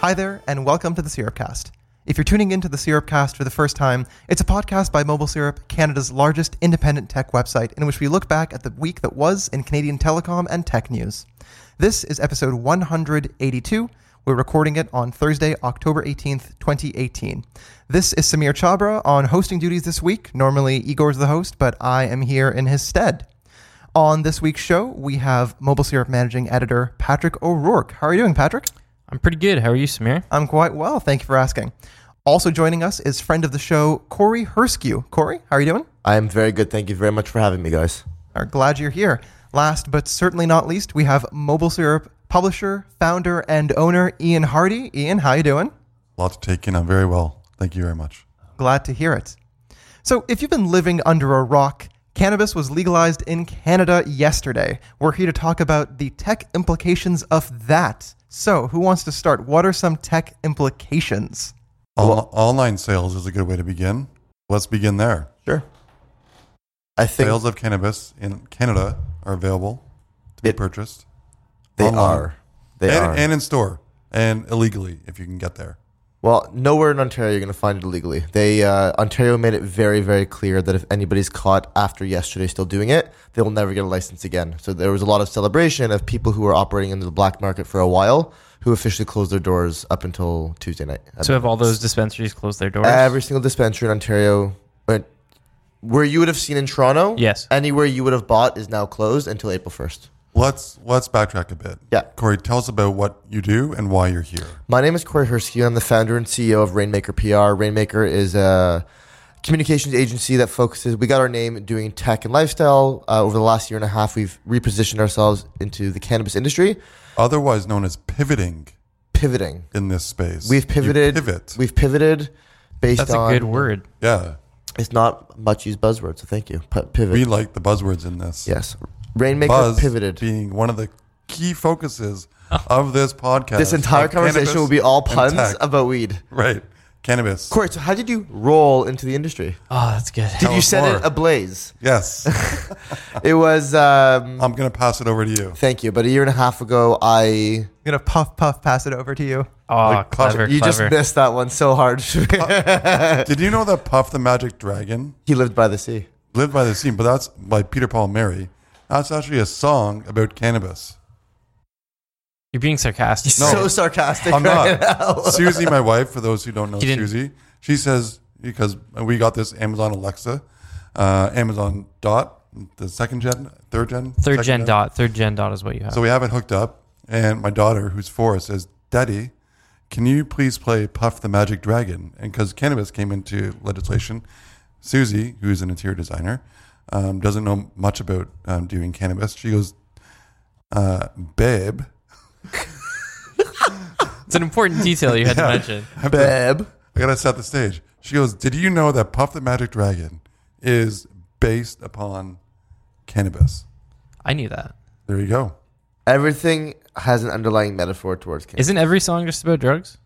Hi there, and welcome to the Syrupcast. If you're tuning into the Syrupcast for the first time, it's a podcast by Mobile Syrup, Canada's largest independent tech website, in which we look back at the week that was in Canadian telecom and tech news. This is episode 182. We're recording it on Thursday, October 18th, 2018. This is Sameer Chhabra on hosting duties this week. Normally, Igor's the host, but I am here in his stead. On this week's show, we have Mobile Syrup managing editor Patrick O'Rourke. How are you doing, Patrick? I'm pretty good. How are you, Sameer? I'm quite well. Thank you for asking. Also joining us is friend of the show, Corey Herscu. Corey, how are you doing? I am very good. Thank you very much for having me, guys. Are glad you're here. Last but certainly not least, we have Mobile Syrup publisher, founder, and owner Ian Hardy. Ian, how are you doing? lot to take in. I'm very well. Thank you very much. Glad to hear it. So, if you've been living under a rock, cannabis was legalized in Canada yesterday. We're here to talk about the tech implications of that. So, who wants to start? What are some tech implications? All, online sales is a good way to begin. Let's begin there. Sure. I think Sales of cannabis in Canada are available to be It- purchased. they online. are. They and, are. and in store and illegally if you can get there. Well, nowhere in Ontario you're going to find it illegally. They uh, Ontario made it very, very clear that if anybody's caught after yesterday still doing it, they will never get a license again. So there was a lot of celebration of people who were operating in the black market for a while who officially closed their doors up until Tuesday night. So have all those dispensaries closed their doors? Every single dispensary in Ontario, but where you would have seen in Toronto, Yes. anywhere you would have bought is now closed until April 1st. Let's let's backtrack a bit. Yeah. Corey, tell us about what you do and why you're here. My name is Corey Herscu. I'm the founder and CEO of Rainmaker PR. Rainmaker is a communications agency that focuses. We got our name doing tech and lifestyle. Uh, over the last year and a half, we've repositioned ourselves into the cannabis industry, Otherwise known as pivoting pivoting. in this space. We've You pivoted. pivot. We've pivoted based on That's a good word. yeah. It's not much used buzzword, so thank you. P- pivot. We like the buzzwords in this. yes. Rainmaker Buzz pivoted. being one of the key focuses of this podcast. This entire of conversation cannabis will be all and puns tech. about weed. Right. Cannabis. Corey, so how did you roll into the industry? Oh, that's good. Did you us set more. it ablaze? Yes. It was. Um, I'm going to pass it over to you. thank you. But a year and a half ago, I I'm gonna puff puff pass it over to you. Oh, Like, clever, You just clever. missed that one so hard. Did you know that Puff the Magic Dragon he lived by the sea. lived by the sea? But that's by Peter Paul and Mary. That's actually a song about cannabis. You're being sarcastic. No. So sarcastic. I'm right not. now. Susie, my wife, for those who don't know He didn't- Susie, she says, because we got this Amazon Alexa, uh, Amazon Dot, the second gen, third gen? Third second gen dot. Third gen dot is what you have. So we have it hooked up, and my daughter, who's four, says, "Daddy, can you please play Puff the Magic Dragon?" And because cannabis came into legislation, Susie, who's an interior designer, um, doesn't know much about um, doing cannabis. She goes, uh, "Babe, it's an important detail you had to mention. I have. I gotta set the stage." She goes, "Did you know that Puff the Magic Dragon is based upon cannabis?" I knew that. There you go. Everything has an underlying metaphor towards cannabis. Isn't every song just about drugs?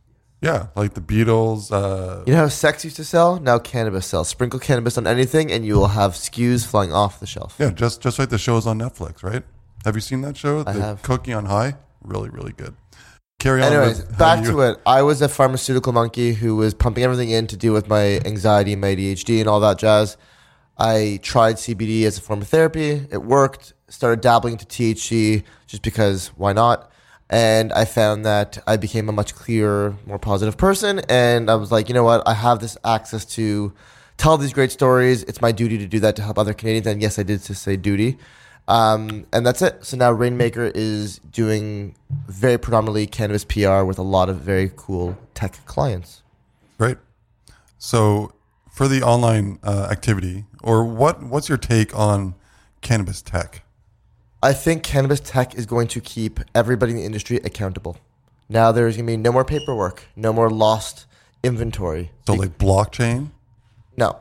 Yeah, like the Beatles. Uh, You know how sex used to sell? Now cannabis sells. Sprinkle cannabis on anything, and you will have SKUs flying off the shelf. Yeah, just just like the shows on Netflix, right? Have you seen that show? I the have. Cooking on High, really, really good. Carry on. Anyways, with how back you- to it. I was a pharmaceutical monkey who was pumping everything in to deal with my anxiety, my ADHD, and all that jazz. I tried CBD as a form of therapy. It worked. Started dabbling into THC just because why not? And I found that I became a much clearer, more positive person. And I was like, you know what? I have this access to tell these great stories. It's my duty to do that to help other Canadians. And yes, I did just say duty. Um, and that's it. So now Rainmaker is doing very predominantly cannabis PR with a lot of very cool tech clients. Great. So, for the online uh, activity, or what? What's your take on cannabis tech? I think cannabis tech is going to keep everybody in the industry accountable. Now there's going to be no more paperwork, no more lost inventory. So, like blockchain. No,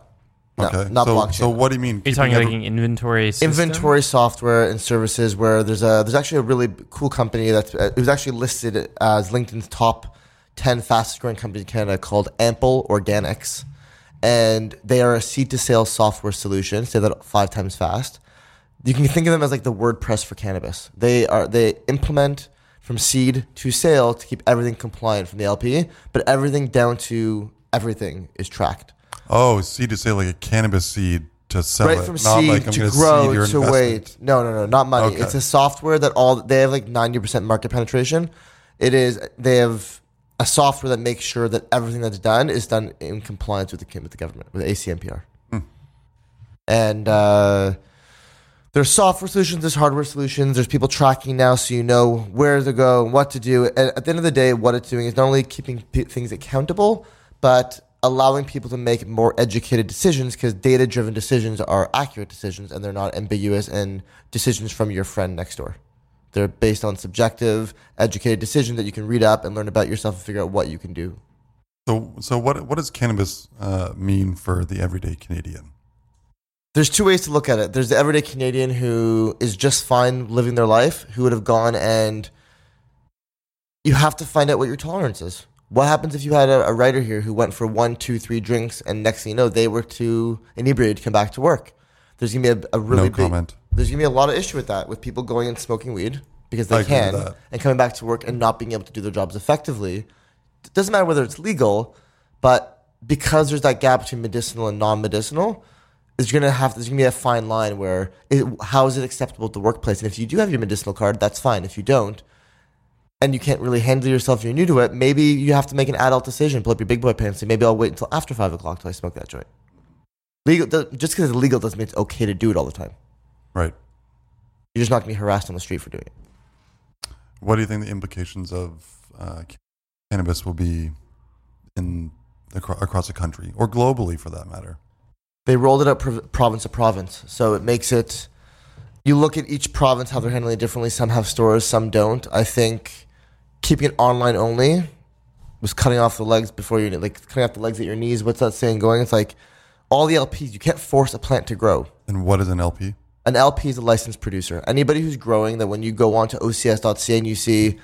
no, Okay. not so, blockchain. So, what do you mean? Are you talking keeping like every- inventory system? inventory software and services where there's a there's actually a really cool company that uh, it was actually listed as LinkedIn's top 10 fastest growing companies in Canada called Ample Organics and they are a seed to sale software solution say that five times fast you can think of them as like the WordPress for cannabis they are they implement from seed to sale to keep everything compliant from the LP but everything down to everything is tracked Oh, seed to sale like a cannabis seed to sell right it, from not seed like I'm to grow seed to investment. wait. No, no, no, not money. Okay. It's a software that all they have like ninety percent market penetration. It is they have a software that makes sure that everything that's done is done in compliance with the with the government with ACMPR. Hmm. And uh, there's software solutions, there's hardware solutions, there's people tracking now, so you know where to go and what to do. And at the end of the day, what it's doing is not only keeping p- things accountable, but allowing people to make more educated decisions because data driven decisions are accurate decisions and they're not ambiguous and decisions from your friend next door. They're based on subjective, educated decisions that you can read up and learn about yourself and figure out what you can do. So, so what? What does cannabis uh, mean for the everyday Canadian? There's two ways to look at it. There's the everyday Canadian who is just fine living their life, who would have gone and you have to find out what your tolerance is. What happens if you had a, a writer here who went for one, two, three drinks, and next thing you know, they were too inebriated to come back to work? There's gonna be a, a really no big. comment. There's gonna be a lot of issue with that, with people going and smoking weed because they I can, and coming back to work and not being able to do their jobs effectively. It doesn't matter whether it's legal, but because there's that gap between medicinal and non-medicinal, there's gonna have there's gonna be a fine line where it, how is it acceptable at the workplace? And if you do have your medicinal card, that's fine. If you don't, and you can't really handle yourself, you're new to it. Maybe you have to make an adult decision. Pull up your big boy pants. and say, maybe I'll wait until after five o'clock till I smoke that joint. Legal, just because it's legal doesn't mean it's okay to do it all the time. Right. You're just not gonna be harassed on the street for doing it. What do you think the implications of uh, cannabis will be in acro- across the country or globally, for that matter? They rolled it up prov- province to province, so it makes it. You look at each province how they're handling it differently. Some have stores, some don't. I think keeping it online only was cutting off the legs before you like cutting off the legs at your knees. What's that saying going? It's like all the LPs. You can't force a plant to grow. And what is an LP? An LP is a licensed producer. Anybody who's growing that when you go on to OCS.ca and you see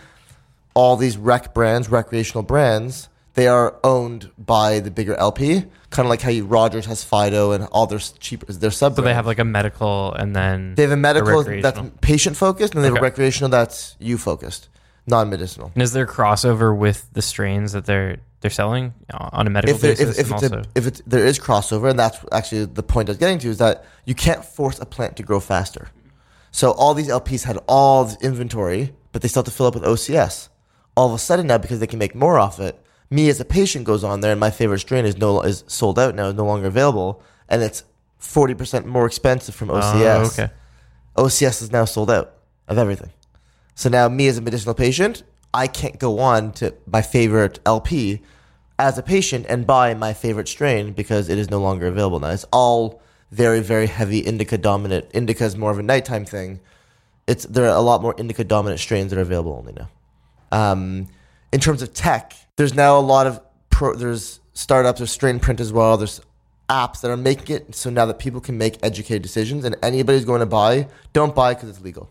all these rec brands, recreational brands, they are owned by the bigger LP. Kind of like how you, Rogers has Fido and all their cheap their sub. So they have like a medical and then they have a medical that's patient focused, and they have a recreational that's you focused, non medicinal. And is there crossover with the strains that they're they're selling on a medical If, there, basis? if, if, it's also, a, if it's, there is crossover, and that's actually the point I was getting to, is that you can't force a plant to grow faster. So all these LPs had all this inventory, but they still have to fill up with OCS. All of a sudden now, because they can make more off it, me as a patient goes on there, and my favorite strain is no is sold out now, is no longer available, and it's forty percent more expensive from OCS. Oh, okay. OCS is now sold out of everything. So now, me as a medicinal patient, I can't go on to my favorite LP as a patient and buy my favorite strain because it is no longer available now. It's all very, very heavy indica dominant. Indica is more of a nighttime thing. It's there are a lot more indica dominant strains that are available only now. Um, in terms of tech, there's now a lot of pro, there's startups, there's Strainprint as well. There's apps that are making it so now that people can make educated decisions. And anybody's going to buy, don't buy because it's legal.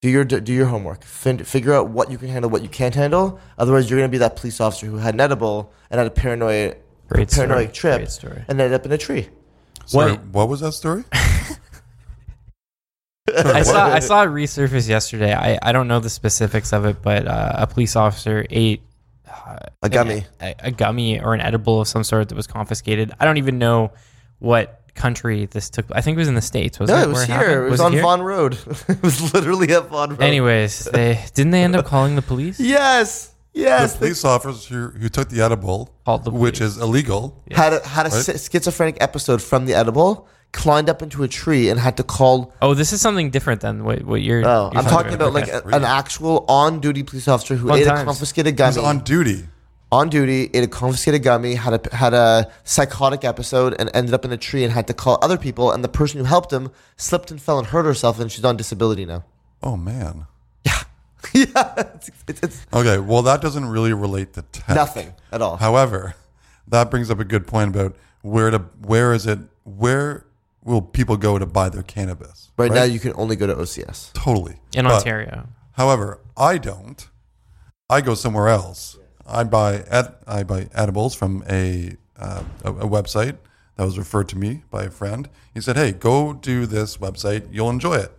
Do your do your homework. Fin- figure out what you can handle, what you can't handle. Otherwise, you're going to be that police officer who had an edible and had a paranoid Great story. paranoid trip Great story. and ended up in a tree. Sorry, What- what was that story? I saw I saw it resurface yesterday. I, I don't know the specifics of it, but uh, a police officer ate A gummy. a, a gummy or an edible of some sort that was confiscated. I don't even know what country this took. I think it was in the states. Was No, it, it was where here. happened? It was, it on here? Vaughan Road. it was literally at Vaughan Road. Anyways, they didn't they end up calling the police? Yes. Yes. the police officer who, who took the edible, the which is illegal. had a, had a Right? schizophrenic episode from the edible, climbed up into a tree, and had to call. Oh, this is something different than what, what you're. Oh, you're I'm talking about Okay. like a, an actual on-duty police officer who Fun ate a times. confiscated He's gummy on duty. on duty, ate a confiscated gummy, had a had a psychotic episode, and ended up in a tree and had to call other people. And the person who helped him slipped and fell and hurt herself, and she's on disability now. Oh man. yeah, it's, it's, it's Okay, well that doesn't really relate to tech. nothing at all. However, that brings up a good point about where to where is it where will people go to buy their cannabis? right, now, you can only go to OCS. totally in But- Ontario. However, I don't. I go somewhere else. I buy ed- I buy edibles from a, uh, a a website that was referred to me by a friend. He said, "Hey, go do this website. You'll enjoy it."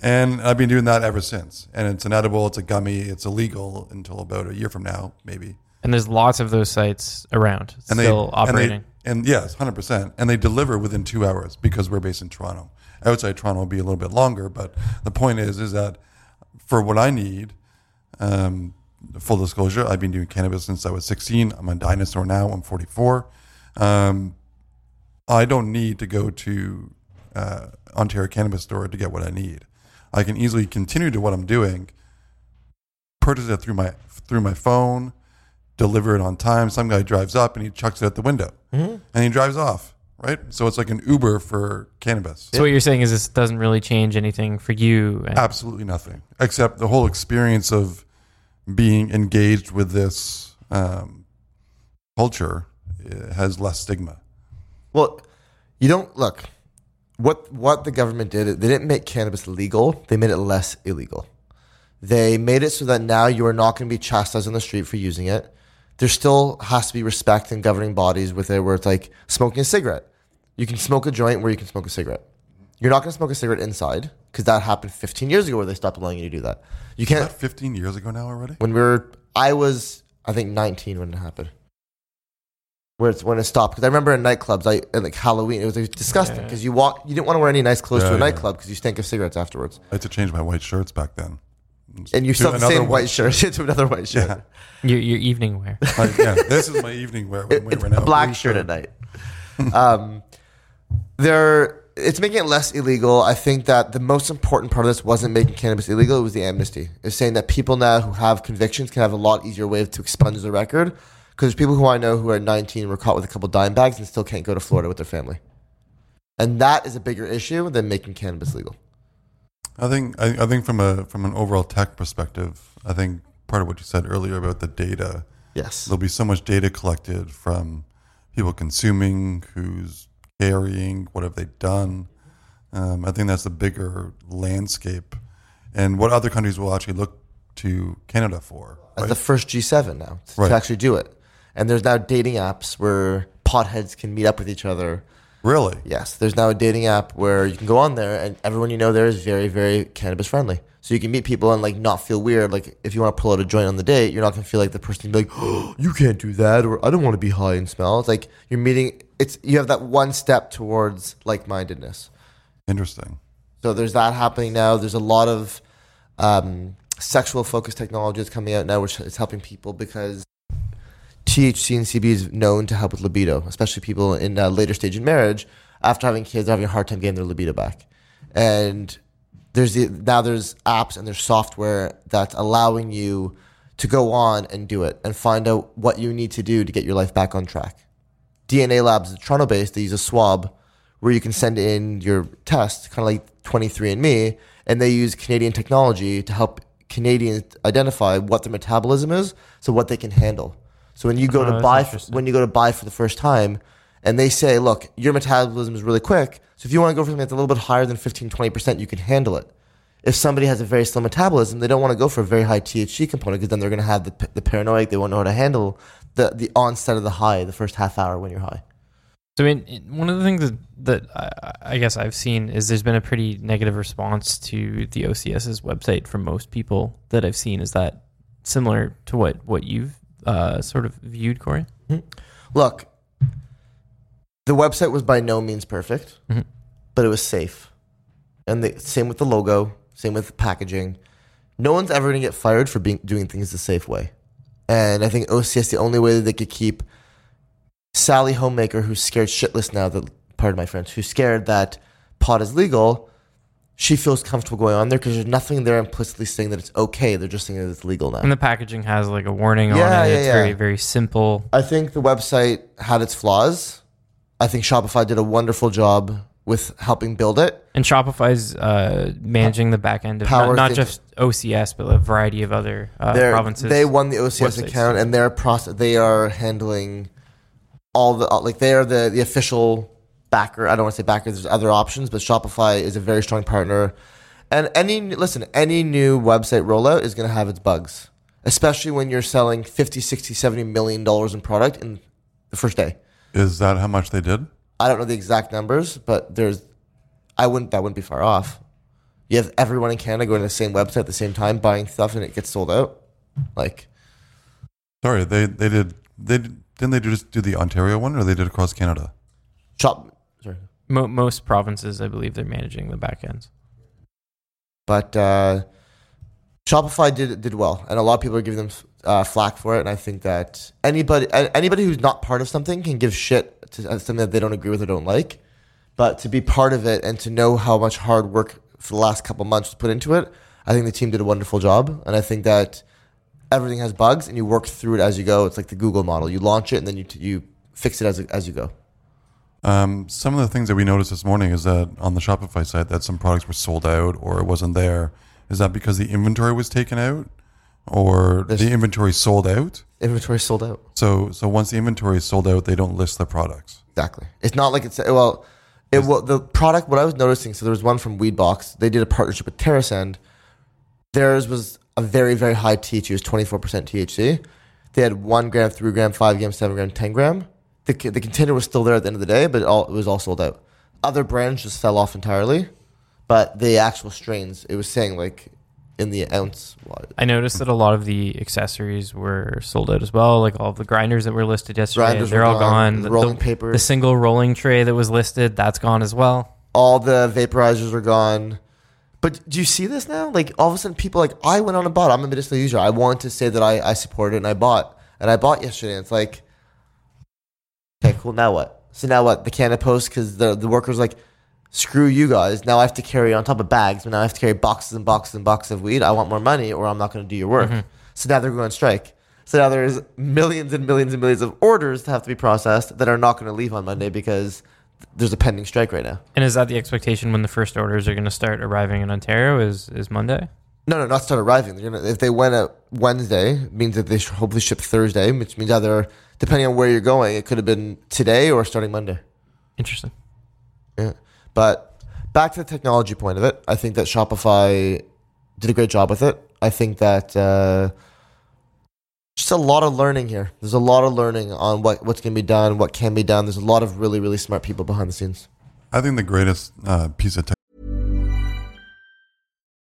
And I've been doing that ever since. And it's an edible. It's a gummy. It's illegal until about a year from now, maybe. And there's lots of those sites around And still they, operating. And, they, and yes, hundred percent. And they deliver within two hours because we're based in Toronto. Outside Toronto will be a little bit longer, but the point is, is that for what I need, um, full disclosure, I've been doing cannabis since I was 16. I'm a dinosaur now. I'm 44. Um, I don't need to go to uh, Ontario Cannabis Store to get what I need. I can easily continue to what I'm doing, purchase it through my through my phone, deliver it on time. Some guy drives up and he chucks it out the window, and he drives off. Right, so it's like an Uber for cannabis. so what you're saying is this doesn't really change anything for you. And Absolutely nothing, except the whole experience of being engaged with this um, culture uh, has less stigma. Well, you don't look. What what the government did, they didn't make cannabis legal. They made it less illegal. They made it so that now you are not going to be chastised on the street for using it. There still has to be respect in governing bodies with it, where it's like smoking a cigarette. You can smoke a joint where you can smoke a cigarette. You're not going to smoke a cigarette inside because that happened 15 years ago where they stopped allowing you to do that. You can't. that 15 years ago now already? When we were, I was, I think 19 when it happened. Where it's when it stopped because I remember in nightclubs, I and like Halloween, it was like, disgusting because you walk, you didn't want to wear any nice clothes to a yeah. nightclub because you stink of cigarettes afterwards, I had to change my white shirts back then. And you To still have the another same white shirt to another white shirt, Yeah. your, your evening wear. Like, yeah, this is my evening wear. It- wear it's right now. a black Blue shirt at night. um, there, it's making it less illegal. I think that the most important part of this wasn't making cannabis illegal; it was the amnesty. It's saying that people now who have convictions can have a lot easier way to expunge the record. Because there's people who I know who are 19 were caught with a couple dime bags and still can't go to Florida with their family, and that is a bigger issue than making cannabis legal. I think I, I think from a from an overall tech perspective, I think part of what you said earlier about the data, Yes. there'll be so much data collected from people consuming, who's carrying, what have they done. Um, I think that's the bigger landscape, and what other countries will actually look to Canada for. as right? the first G7 now to, Right. to actually do it. And there's now dating apps where potheads can meet up with each other. Really? Yes, there's now a dating app where you can go on there and everyone you know there is very, very cannabis friendly. So you can meet people and like not feel weird. Like if you want to pull out a joint on the date, you're not gonna feel like the person be like, oh, "You can't do that," or "I don't want to be high and smell." It's like you're meeting. It's you have that one step towards like mindedness. Interesting. So there's that happening now. There's a lot of um, sexual focused technologies coming out now, which is helping people because THC and CB is known to help with libido, especially people in a later stage in marriage after having kids, having a hard time getting their libido back. And there's the, now there's apps and there's software that's allowing you to go on and do it and find out what you need to do to get your life back on track. DNA Labs Toronto based. They use a swab where you can send in your test, kind of like 23andMe, and they use Canadian technology to help Canadians identify what their metabolism is, so what they can handle. So when you go Oh, to buy, interesting. when you go to buy for the first time, and they say, "Look, your metabolism is really quick, so if you want to go for something that's a little bit higher than 15, 20 percent, you can handle it." If somebody has a very slow metabolism, they don't want to go for a very high THC component because then they're going to have the, the paranoid. They won't know how to handle the the onset of the high, the first half hour when you're high. So, I mean, one of the things that, that I, I guess I've seen is there's been a pretty negative response to the OCS's website from most people that I've seen. Is that similar to what, what you've uh, sort of viewed, Corey? Look, the website was by no means perfect, Mhm. but it was safe. And the same with the logo, same with the packaging. No one's ever going to get fired for being doing things the safe way. And I think OCS the only way that they could keep Sally Homemaker, who's scared shitless now that pardon my French, who's scared that pot is legal, she feels comfortable going on there because there's nothing there implicitly saying that it's okay. They're just saying that it's legal now. And the packaging has like a warning on it. yeah, it's yeah. very, very simple. I think the website had its flaws. I think Shopify did a wonderful job with helping build it. And Shopify's uh, managing the back end of Power not, not just OCS, but a variety of other uh, provinces. They won the OCS websites. account, and they're process. They are handling all the like they are the the official backer. I don't want to say backer. There's other options, but Shopify is a very strong partner. And any listen, any new website rollout is going to have its bugs, especially when you're selling 50, 60, 70 million dollars in product in the first day. Is that how much they did? I don't know the exact numbers, but there's I wouldn't that wouldn't be far off. You have everyone in Canada going to the same website at the same time buying stuff and it gets sold out. Like Sorry, they they did they did, didn't they just do the Ontario one or they did across Canada? shop. Mo- most provinces, I believe, they're managing the back ends. But uh, Shopify did did well, and a lot of people are giving them uh, flack for it. And I think that anybody anybody who's not part of something can give shit to uh, something that they don't agree with or don't like. But to be part of it and to know how much hard work for the last couple months was put into it, I think the team did a wonderful job. And I think that everything has bugs, and you work through it as you go. It's like the Google model: you launch it, and then you you fix it as as you go. Um, some of the things that we noticed this morning is that on the Shopify site that some products were sold out or it wasn't there. Is that because the inventory was taken out, or This- the inventory sold out? Inventory sold out. So so once the inventory is sold out, they don't list the products. Exactly. It's not like it's well, it well the product. What I was noticing, so there was one from Weedbox. They did a partnership with TerrAscend. Theirs was a very very high THC. It was twenty four percent THC. They had one gram, three gram, five gram, seven gram, ten gram. The the container was still there at the end of the day, but it, all, it was all sold out. Other brands just fell off entirely, but the actual strains, it was saying like in the ounce. I noticed that a lot of the accessories were sold out as well. Like all the grinders that were listed yesterday, Grinders they're all gone. gone. The rolling the- papers. the single rolling tray that was listed, that's gone as well. all the vaporizers are gone. But do you see this now? Like all of a sudden, people like I went on and bought. I'm a medicinal user. I want to say that I I support it, and I bought, and I bought yesterday. And it's like, cool. Now what? So now what? The Canada Post because the the workers like, screw you guys. Now I have to carry on top of bags. But now I have to carry boxes and boxes and boxes of weed. I want more money, or I'm not going to do your work. Mm-hmm. So now they're going on strike. So now there's millions and millions and millions of orders to have to be processed that are not going to leave on Monday because there's a pending strike right now. And is that the expectation when the first orders are going to start arriving in Ontario? Is is Monday? No, no, not start arriving. They're gonna if they went out Wednesday, means that they should hopefully ship Thursday, which means either depending on where you're going, it could have been today or starting Monday. Interesting. Yeah. But back to the technology point of it, I think that Shopify did a great job with it. I think that uh, just a lot of learning here. There's a lot of learning on what what's going to be done, what can be done. There's a lot of really really smart people behind the scenes. I think the greatest uh, piece of tech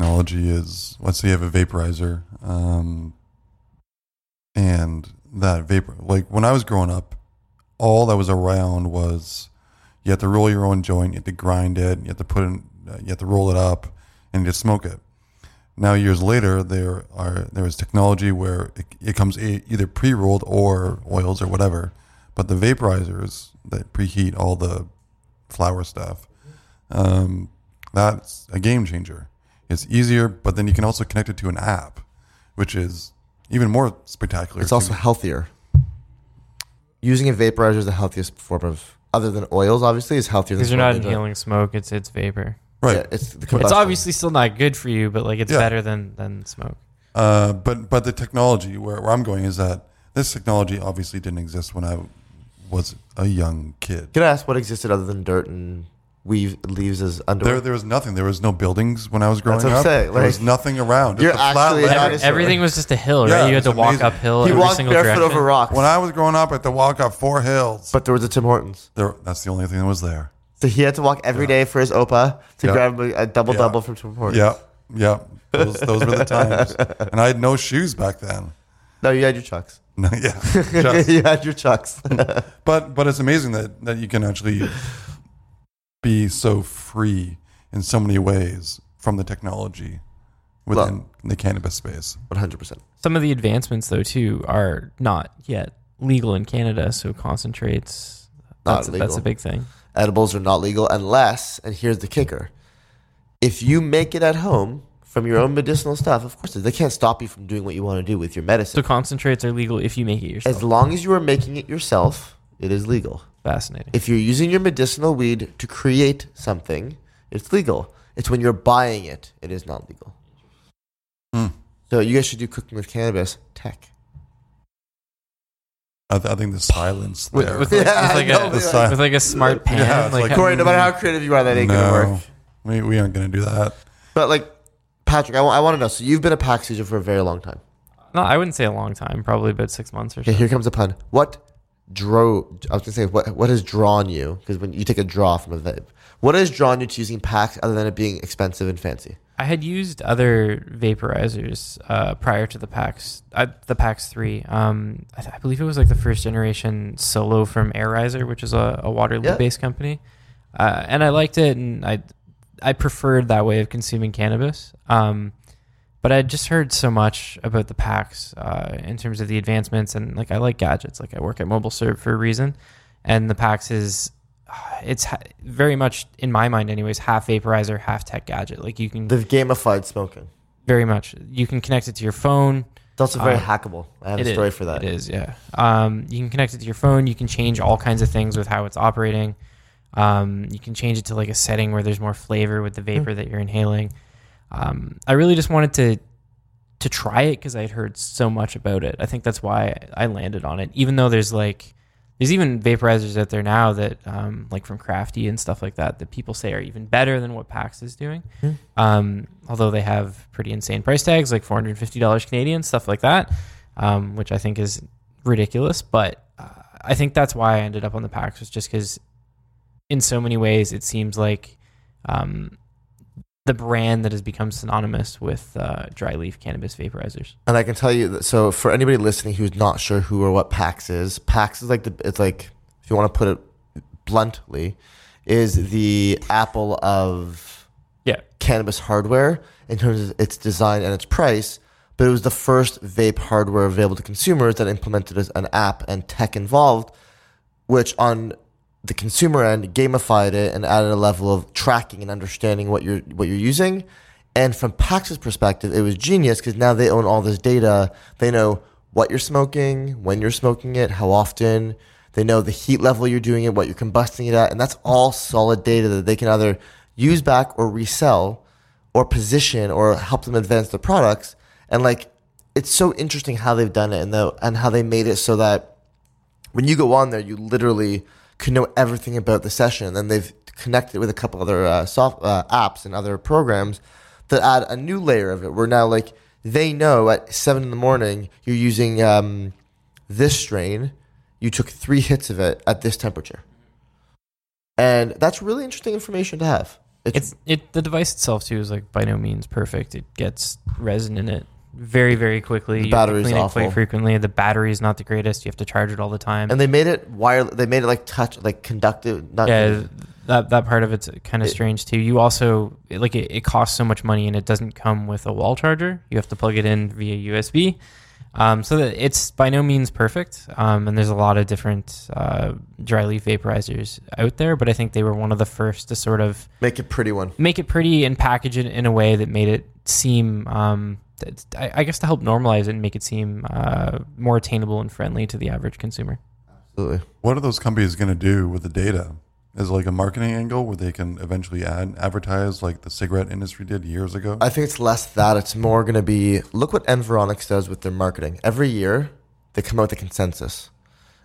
technology is let's say you have a vaporizer um, and that vapor like when i was growing up all that was around was you had to roll your own joint you had to grind it you had to put in you had to roll it up and you to smoke it now years later there are there is technology where it, it comes e- either pre-rolled or oils or whatever but the vaporizers that preheat all the flower stuff um, that's a game changer. It's easier, but then you can also connect it to an app, which is even more spectacular. It's also me. healthier. Using a vaporizer is the healthiest form of, other than oils, obviously, is healthier than Because you're not smoking. inhaling smoke; it's it's vapor. right. Yeah, it's the It's obviously still not good for you, but like it's Yeah. better than than smoke. Uh, but but the technology where, where I'm going is that this technology obviously didn't exist when I was a young kid. Can I ask what existed other than dirt and weave leaves as underwear? There, there was nothing. There was no buildings when I was growing That's what I'm up. saying, there was nothing around. You're a flat actually a land. dinosaur. Everything was just a hill, Yeah, right? You had it's to walk amazing. uphill he every walked single barefoot direction. over rocks. When I was growing up, I had to walk up four hills. but there was a Tim Hortons. there, that's the only thing that was there. So he had to walk every day for his OPA to Yeah. grab a, a double Yeah. double from Tim Yeah, yeah. Those, those were the times. And I had no shoes back then. No, you had your chucks. No, yeah. Just- you had your chucks. but but it's amazing that that you can actually be so free in so many ways from the technology within the cannabis space. One hundred percent. Some of the advancements, though, too, are not yet legal in Canada. So concentrates, Not that's, that's a big thing. Edibles are not legal unless, and here's the kicker: if you make it at home from your own medicinal stuff, of course they can't stop you from doing what you want to do with your medicine. So concentrates are legal if you make it yourself. As long as you are making it yourself, it is legal. Fascinating. If you're using your medicinal weed to create something, it's legal. It's when you're buying it, it is not legal. Hmm. So you guys should do cooking with cannabis tech. I, th- I think the silence With, there. with, like, Yeah, with, like know, a, but like- with like a smart pan. Yeah, like, like- Corey, no matter how creative you are, that ain't gonna work. we, we aren't going to do that. But like, Patrick, I want to know. So you've been a pack user for a very long time. no, I wouldn't say a long time. Probably about six months or so. Okay, here comes a pun. What drove? I was gonna say what what has drawn you? Because when you take a draw from a vape, what has drawn you to using PAX other than it being expensive and fancy? I had used other vaporizers uh, prior to the PAX uh, the PAX three. Um, I, th- I believe it was like the first generation Solo from Arizer, which is a, a Waterloo based company, uh, and I liked it, and I I preferred that way of consuming cannabis. Um, but I just heard so much about the PAX uh, in terms of the advancements, and like I like gadgets. Like I work at Mobile Syrup for a reason, and the PAX is it's ha- very much in my mind, anyways, half vaporizer, half tech gadget. Like you can They've gamified smoking. very much. You can connect it to your phone. It's also very Uh, hackable. I have a is- story for that. It is, yeah. Um, you can connect it to your phone. You can change all kinds of things with how it's operating. Um, you can change it to like a setting where there's more flavor with the vapor that you're inhaling. Um, I really just wanted to to try it because I had heard so much about it. I think that's why I landed on it. Even though there's like there's even vaporizers out there now that um, like from Crafty and stuff like that that people say are even better than what PAX is doing. Hmm. Um, although they have pretty insane price tags like $450 Canadian stuff like that, um, which I think is ridiculous. But uh, I think that's why I ended up on the PAX was just because in so many ways it seems like um, the brand that has become synonymous with uh, dry leaf cannabis vaporizers. And I can tell you that. So for anybody listening who's not sure who or what PAX is, PAX is like the. It's like if you want to put it bluntly, is the Apple of Yeah. cannabis hardware in terms of its design and its price. But it was the first vape hardware available to consumers that implemented an app and tech involved, which on the consumer end gamified it and added a level of tracking and understanding what you're what you're using. And from Pax's perspective, it was genius because now they own all this data. They know what you're smoking, when you're smoking it, how often. They know the heat level you're doing it, what you're combusting it at, and that's all solid data that they can either use back or resell or position or help them advance their products. And like it's so interesting how they've done it and the, and how they made it so that when you go on there, you literally can know everything about the session. And then they've connected with a couple other uh, soft uh, apps and other programs that add a new layer of it. Where now, like, they know at seven in the morning you're using um, this strain. You took three hits of it at this temperature, and that's really interesting information to have. It's it the device itself too is like by no means perfect. It gets resin in it very very quickly. The You battery's clean it quite frequently. The battery is not the greatest. You have to charge it all the time. and they made it wire. They made it like touch, like conductive. Not yeah, that that part of it's kind of strange too. You also like it, it costs so much money and it doesn't come with a wall charger. You have to plug it in via USB. Um, so that it's by no means perfect. Um, and there's a lot of different uh, dry leaf vaporizers out there, but I think they were one of the first to sort of make it pretty one. make it pretty and package it in a way that made it seem um, I, I guess to help normalize it and make it seem uh, more attainable and friendly to the average consumer. Absolutely. What are those companies going to do with the data? Is it like a marketing angle where they can eventually add advertise like the cigarette industry did years ago? I think it's less that. It's more going to be look what Environics does with their marketing. Every year, they come out with a consensus.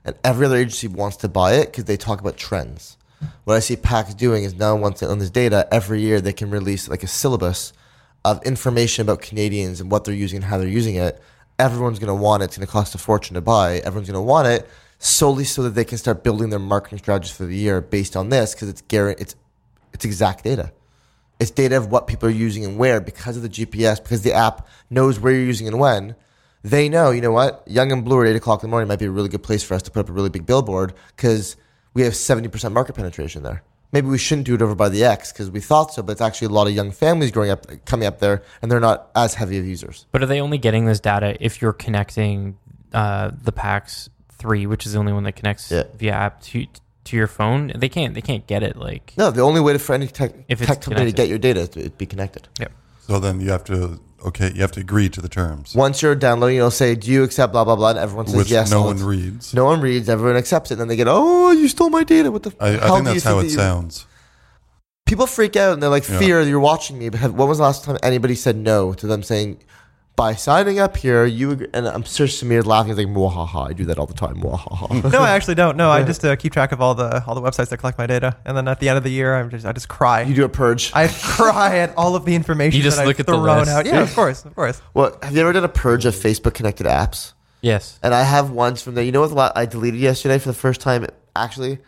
And every other agency wants to buy it because they talk about trends. What I see PAX doing is now, once they own this data, every year they can release like a syllabus of information about Canadians and what they're using and how they're using it. Everyone's going to want it. It's going to cost a fortune to buy. Everyone's going to want it. solely so that they can start building their marketing strategies for the year based on this because it's it's it's exact data. It's data of what people are using and where because of the GPS, because the app knows where you're using and when. They know, you know what, Yonge and Bloor at 8 o'clock in the morning might be a really good place for us to put up a really big billboard because we have 70% market penetration there. Maybe we shouldn't do it over by the X because we thought so, but it's actually a lot of young families growing up, coming up there, and they're not as heavy of users. But are they only getting this data if you're connecting uh, the PAX three, which is the only one that connects Yeah. via app to to your phone? They can't they can't get it like No, the only way to, for any tech, If tech company to get your data is to be connected. Yep. So then you have to okay, you have to agree to the terms, Once you're downloading, you'll say, "Do you accept blah blah blah?" And everyone says which yes. no one reads. No one reads. Everyone accepts it, and then they get, "Oh, you stole my data." What the? I, I think that's how it sounds. People freak out and they're like, Yeah. "Fear, you're watching me." But have, when was the last time anybody said no to them saying, "By signing up here, you?" And I'm sure Sameer's laughing. He's like, "Mwahaha." I do that all the time. Mwahaha. no, I actually don't. No, I just uh, keep track of all the all the websites that collect my data, and then at the end of the year, I'm just I just cry. you do a purge. I cry at all of the information You just that look I've at the thrown list. out. Yeah, of course, of course. well, have you ever done a purge of Facebook connected apps? yes. And I have ones from there. You know what? the la- I deleted yesterday for the first time. Actually,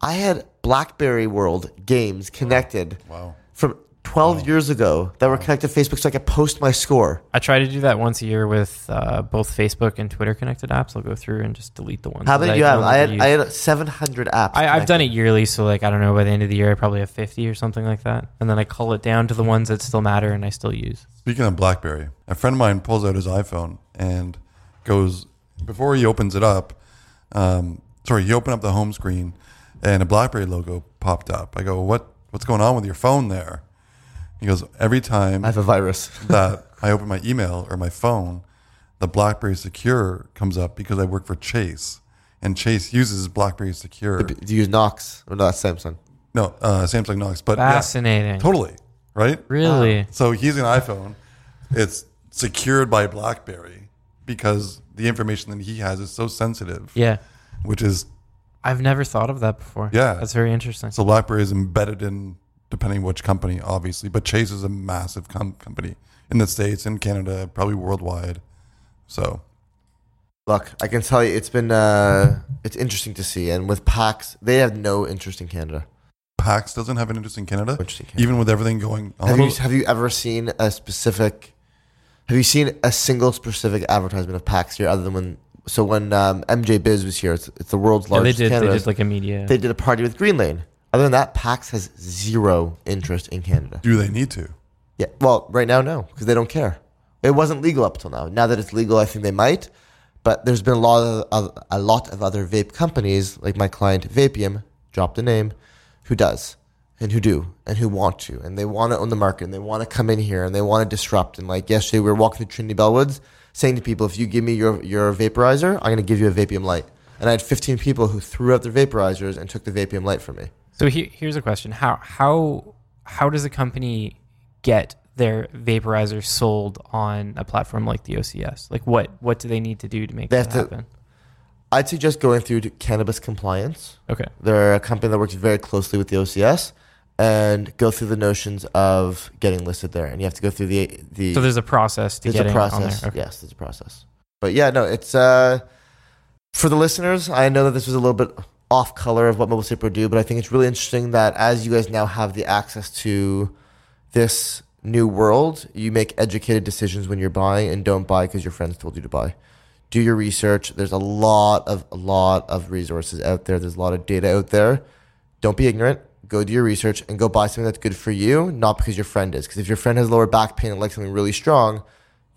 I had BlackBerry World games connected Wow. From 12 years ago that were connected to Facebook, so I could post my score. I try to do that once a year with uh, both Facebook and Twitter connected apps. I'll go through and just delete the ones. How many do you have? I longer had I had 700 apps. I, I've done it yearly, so like I don't know. By the end of the year, I probably have fifty or something like that, and then I cull it down to the ones that still matter and I still use. Speaking of BlackBerry, a friend of mine pulls out his iPhone and goes before he opens it up. Um, sorry, he opened up the home screen, and a BlackBerry logo popped up. I go, "What? What's going on with your phone there?" He goes, "Every time I have a virus. that I open my email or my phone, the BlackBerry Secure comes up because I work for Chase, and Chase uses BlackBerry Secure. Do you use Knox? Or no, that's Samsung. No, uh, Samsung Knox, but yeah, Fascinating. totally right. Really? So he's an iPhone. It's secured by BlackBerry because the information that he has is so sensitive. yeah. Which is I've never thought of that before. Yeah. That's very interesting. so BlackBerry is embedded in depending which company, obviously, but Chase is a massive com- company in the states, in Canada, probably worldwide. So Look, I can tell you, it's been uh, it's interesting to see. And with PAX, they have no interest in Canada. PAX doesn't have an interest in Canada, Interest in Canada. even with everything going on. Have you have you ever seen a specific? Have you seen a single specific advertisement of PAX here, other than when? So when um, MJ Biz was here, it's, it's the world's yeah, they largest. did. They did like a media. They did a party with Greenlane. Other than that, PAX has zero interest in Canada. Do they need to? Yeah, well, right now, no, because they don't care. It wasn't legal up till now. Now that it's legal, I think they might. But there's been a lot of a lot of other vape companies, like my client Vapium, drop the name, who does and who do and who want to and they want to own the market and they want to come in here and they want to disrupt. And like yesterday, we were walking through Trinity Bellwoods, saying to people, if you give me your your vaporizer, I'm going to give you a Vapium Light. And I had 15 people who threw out their vaporizers and took the Vapium Light from me. So he, here's a question: How how how does a company get their vaporizer sold on a platform like the OCS? Like what what do they need to do to make that happen? I'd suggest going through to cannabis compliance. Okay. They're a company that works very closely with the OCS and go through the notions of getting listed there. And you have to go through the the. So there's a process to there's getting a process. on there. Okay. Yes, there's a process. But yeah, no, it's uh for the listeners. I know that this was a little bit off color of what Mobile Syrup do, but I think it's really interesting that as you guys now have the access to this new world, you make educated decisions when you're buying and don't buy because your friends told you to buy. Do your research. There's a lot of a lot of resources out there. There's a lot of data out there. Don't be ignorant. Go do your research and go buy something that's good for you, not because your friend is. Because if your friend has lower back pain and likes something really strong,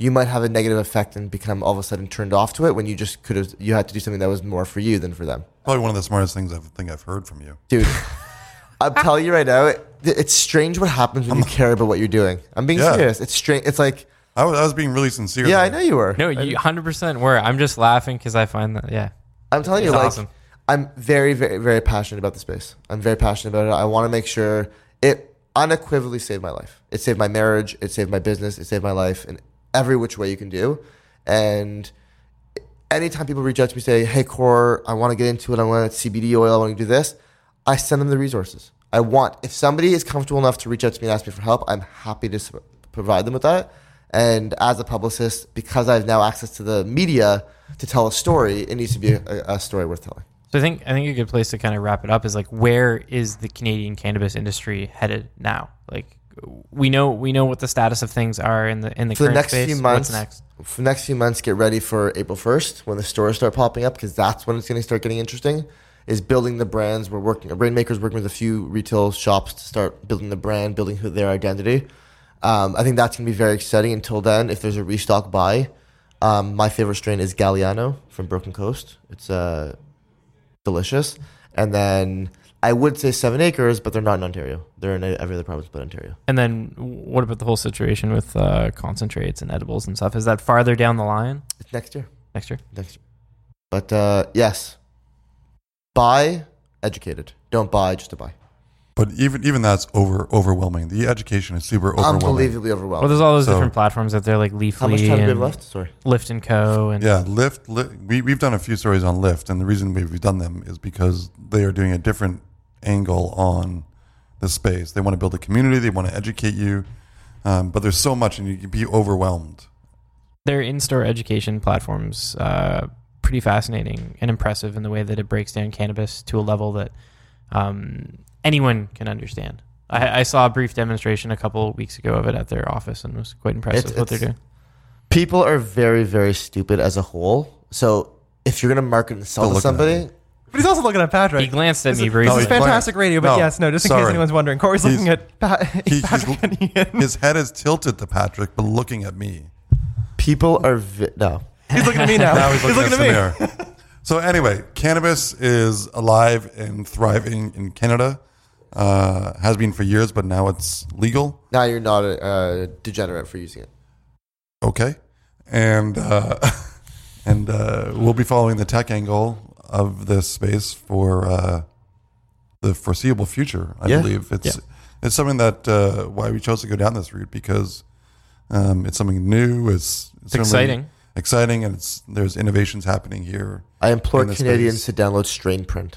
you might have a negative effect and become all of a sudden turned off to it when you just could have you had to do something that was more for you than for them. Probably one of the smartest things I think I've heard from you. Dude, I'm telling you right now, it, it's strange what happens when you care about what you're doing. I'm being Yeah. serious. It's strange. It's like, I was, I was being really sincere. yeah, I know you were. No, you 100 percent were. I'm just laughing because I find that yeah. I'm telling you, It's like. I'm very, very, very passionate about the space. I'm very passionate about it. I want to make sure it unequivocally saved my life. It saved my marriage. It saved my business. It saved my life in every which way you can do. And anytime people reach out to me, say, "Hey, Core, I want to get into it. I want CBD oil. I want to do this," I send them the resources. I want. If somebody is comfortable enough to reach out to me and ask me for help, I'm happy to provide them with that. And as a publicist, because I have now access to the media to tell a story, it needs to be a, a story worth telling. So I think I think a good place to kind of wrap it up is like where is the Canadian cannabis industry headed now? Like we know we know what the status of things are in the in the For the current next space. few months, What's next? for the next few months, get ready for April first when the stores start popping up because that's when it's going to start getting interesting. Is building the brands. We're working. Rainmaker's working with a few retail shops to start building the brand, building who their identity. Um, I think that's going to be very exciting. Until then, if there's a restock buy, um, my favorite strain is Galiano from Broken Coast. It's uh, delicious. And then I would say Seven Acres, but they're not in Ontario. They're in every other province but Ontario. And then what about the whole situation with uh, concentrates and edibles and stuff? Is that farther down the line It's next year. next year? next year. But uh, yes, buy educated. Don't buy just to buy. But even even that's over overwhelming. The education is super overwhelming. Unbelievably overwhelming. Well, there's all those So- different platforms out there like How Leafly much time do we have and left? Sorry. Lift and Co. And Yeah, Lift. Lift we we've done a few stories on Lift, and the reason we've done them is because they are doing a different angle on the space. They want to build a community. They want to educate you, um, but there's so much, and you can be overwhelmed. their in-store education platforms uh, pretty fascinating and impressive in the way that it breaks down cannabis to a level that um, anyone can understand. I, I saw a brief demonstration a couple of weeks ago of it at their office and was quite impressed It's- with what they're doing. People are very, very stupid as a whole. So if you're going to market and sell Still to looking at somebody, me. But he's also looking at Patrick. He glanced at This me is- briefly. No, This is he fantastic radio, but No, yes, no, just in case anyone's wondering. Corey's He's- looking at pa- He- he's Patrick and Ian. His head is tilted to Patrick, but looking at me. people are vi- no. He's looking at me now. Now he's looking, at, at, me. Sameer. so anyway, cannabis is alive and thriving in Canada. Uh, has been for years, but now it's legal. Now you're not a, uh degenerate for using it. Okay, and uh, and uh, we'll be following the tech angle of this space for uh, the foreseeable future. I Yeah. believe it's Yeah. it's something that uh, why we chose to go down this route because um, it's something new. It's, It's exciting. exciting, and it's there's innovations happening here. I implore Canadians space. to download Strainprint.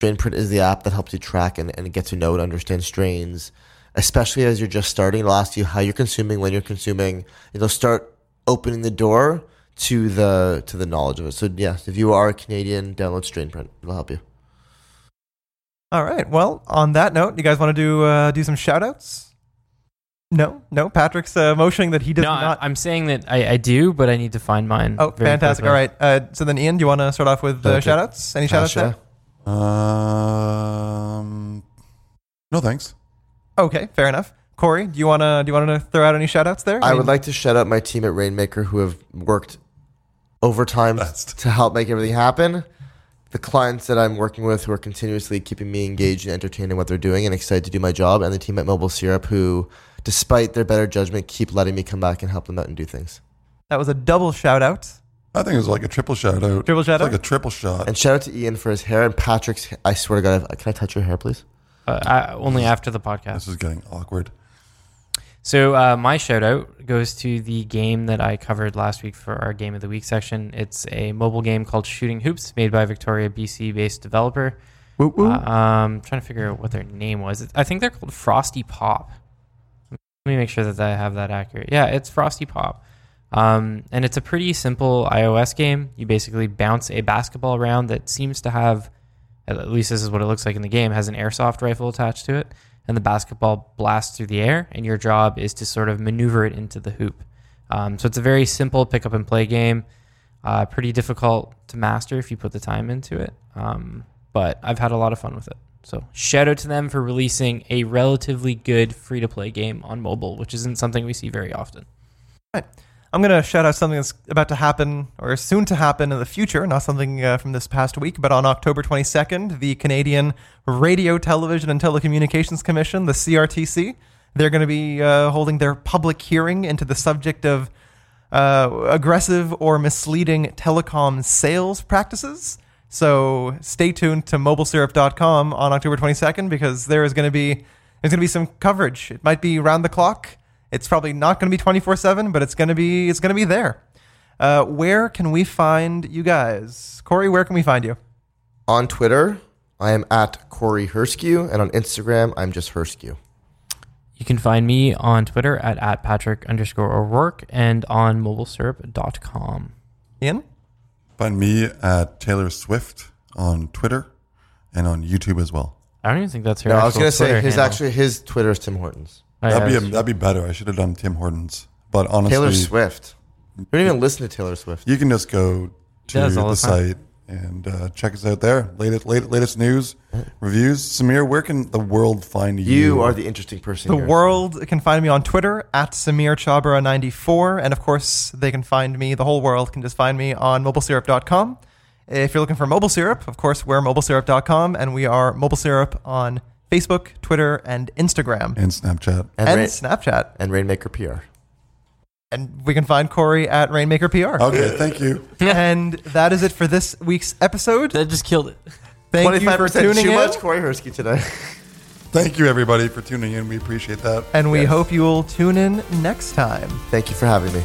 Strain Print is the app that helps you track and, and get to know and understand strains, especially as you're just starting. It'll ask you how you're consuming, when you're consuming. It'll start opening the door to the to the knowledge of it. So yes, if you are a Canadian, download Strainprint. It'll help you. All right. Well, on that note, you guys want to do uh, do some shout outs? No, no. Patrick's uh, motioning that he does no, I- not. I'm saying that I, I do, but I need to find mine. oh, fantastic. quickly. All right. Uh, so then, Ian, do you want to start off with uh, Okay. shout outs? Any shout outs there? Um, no thanks. Okay, fair enough. Corey, do you want to do you want to throw out any shout outs there? I mean- would like to shout out my team at Rainmaker who have worked overtime Best. to help make everything happen. The clients that I'm working with who are continuously keeping me engaged and entertained in what they're doing and excited to do my job, and the team at Mobile Syrup who, despite their better judgment, keep letting me come back and help them out and do things. That was a double shout out. I think it was like a triple shout out. Triple shout It's out? like a triple shot. And shout out to Ian for his hair and Patrick's. I swear to God, can I touch your hair, please? Uh, I, only after the podcast. This is getting awkward. So uh, my shout out goes to the game that I covered last week for our game of the week section. It's a mobile game called Shooting Hoops, made by Victoria, BC based developer. Woo woo. Uh, um, trying to figure out what their name was. I think they're called Frosty Pop. Let me make sure that I have that accurate. Yeah, it's Frosty Pop. Um, and it's a pretty simple iOS game. You basically bounce a basketball around that seems to have, at least this is what it looks like in the game, has an airsoft rifle attached to it. And the basketball blasts through the air, and your job is to sort of maneuver it into the hoop. Um, so it's a very simple pick up and play game. Uh, pretty difficult to master if you put the time into it. Um, but I've had a lot of fun with it. So shout out to them for releasing a relatively good free to play game on mobile, which isn't something we see very often. Right. I'm going to shout out something that's about to happen or soon to happen in the future, not something uh, from this past week, but on October 22nd, the Canadian Radio, Television, and Telecommunications Commission, the CRTC, they're going to be uh, holding their public hearing into the subject of uh, aggressive or misleading telecom sales practices. So stay tuned to mobilesyrup.com on October 22nd because there is going to be there's going to be some coverage. It might be round the clock. It's probably not going to be 24/7, but it's going to be it's going to be there. Uh, where can we find you guys? Corey, where can we find you? On Twitter, I am at Corey Herscu, and on Instagram, I'm just Herscu. You You can find me on Twitter at, at Patrick underscore O'Rourke and on mobilesyrup.com. Ian? Find me at Taylor Swift on Twitter and on YouTube as well. I don't even think that's her. No, I was gonna say his handle. actually his Twitter is Tim Hortons. Oh, that'd be a, that'd be better. I should have done Tim Hortons, but honestly, Taylor Swift. We don't even listen to Taylor Swift. you can just go to does all the the time. site and uh, check us out there. Latest, latest, latest news, reviews. Sameer, where can the world find you? You are the interesting person. The here. world can find me on Twitter at Sameer Chhabra94. And of course, they can find me, the whole world can just find me on mobilesyrup.com. If you're looking for mobile syrup, of course, we're mobilesyrup.com and we are mobile syrup on Facebook, Twitter, and Instagram, and Snapchat. and, and Rain, Snapchat. and Rainmaker PR. And we can find Corey at Rainmaker PR. Okay, thank you. And that is it for this week's episode. That just killed it. Thank you for 25% tuning too in. much Corey Herscu today. Thank you, everybody, for tuning in. We appreciate that. And we Yes. hope you will tune in next time. Thank you for having me.